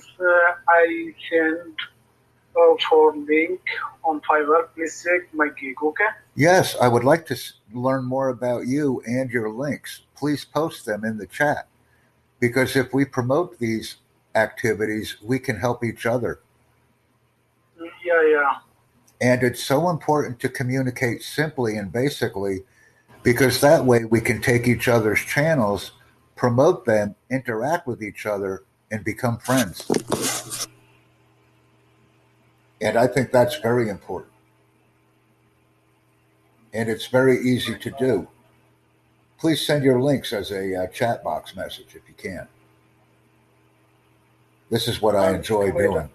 Please, uh, I send uh, for link on Fiverr. Please check my gig, okay? Yes, I would like to learn more about you and your links. Please post them in the chat because if we promote these activities, we can help each other. Yeah, yeah. And it's so important to communicate simply and basically because that way we can take each other's channels, promote them, interact with each other, and become friends. And I think that's very important. And it's very easy to do. Please send your links as a uh, chat box message if you can. This is what I enjoy doing.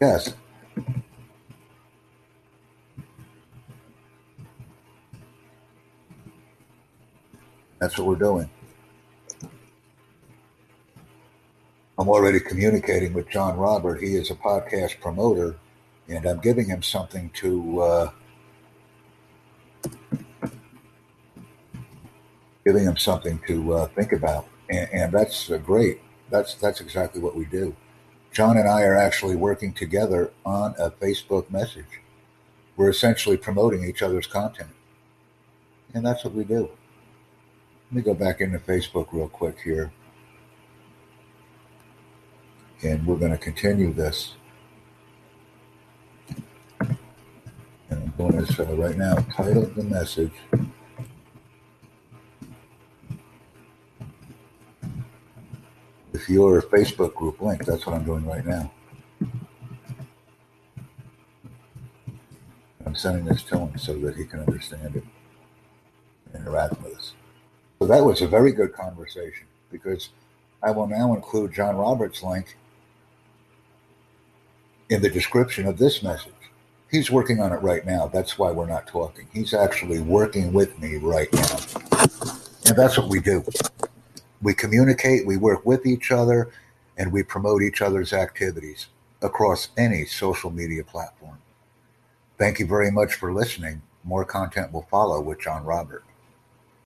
Yes. That's what we're doing. I'm already communicating with John Robert. He is a podcast promoter, and I'm giving him something to uh, giving him something to uh, think about, and, and that's uh, great. That's that's exactly what we do. John and I are actually working together on a Facebook message. We're essentially promoting each other's content. And that's what we do. Let me go back into Facebook real quick here. And we're going to continue this. And I'm doing this uh, right now. Title the message. With your Facebook group link. That's what I'm doing right now. I'm sending this to him so that he can understand it and interact with us. So that was a very good conversation because I will now include John Roberts' link in the description of this message. He's working on it right now. That's why we're not talking. He's actually working with me right now. And that's what we do. We communicate, we work with each other, and we promote each other's activities across any social media platform. Thank you very much for listening. More content will follow with John Robert.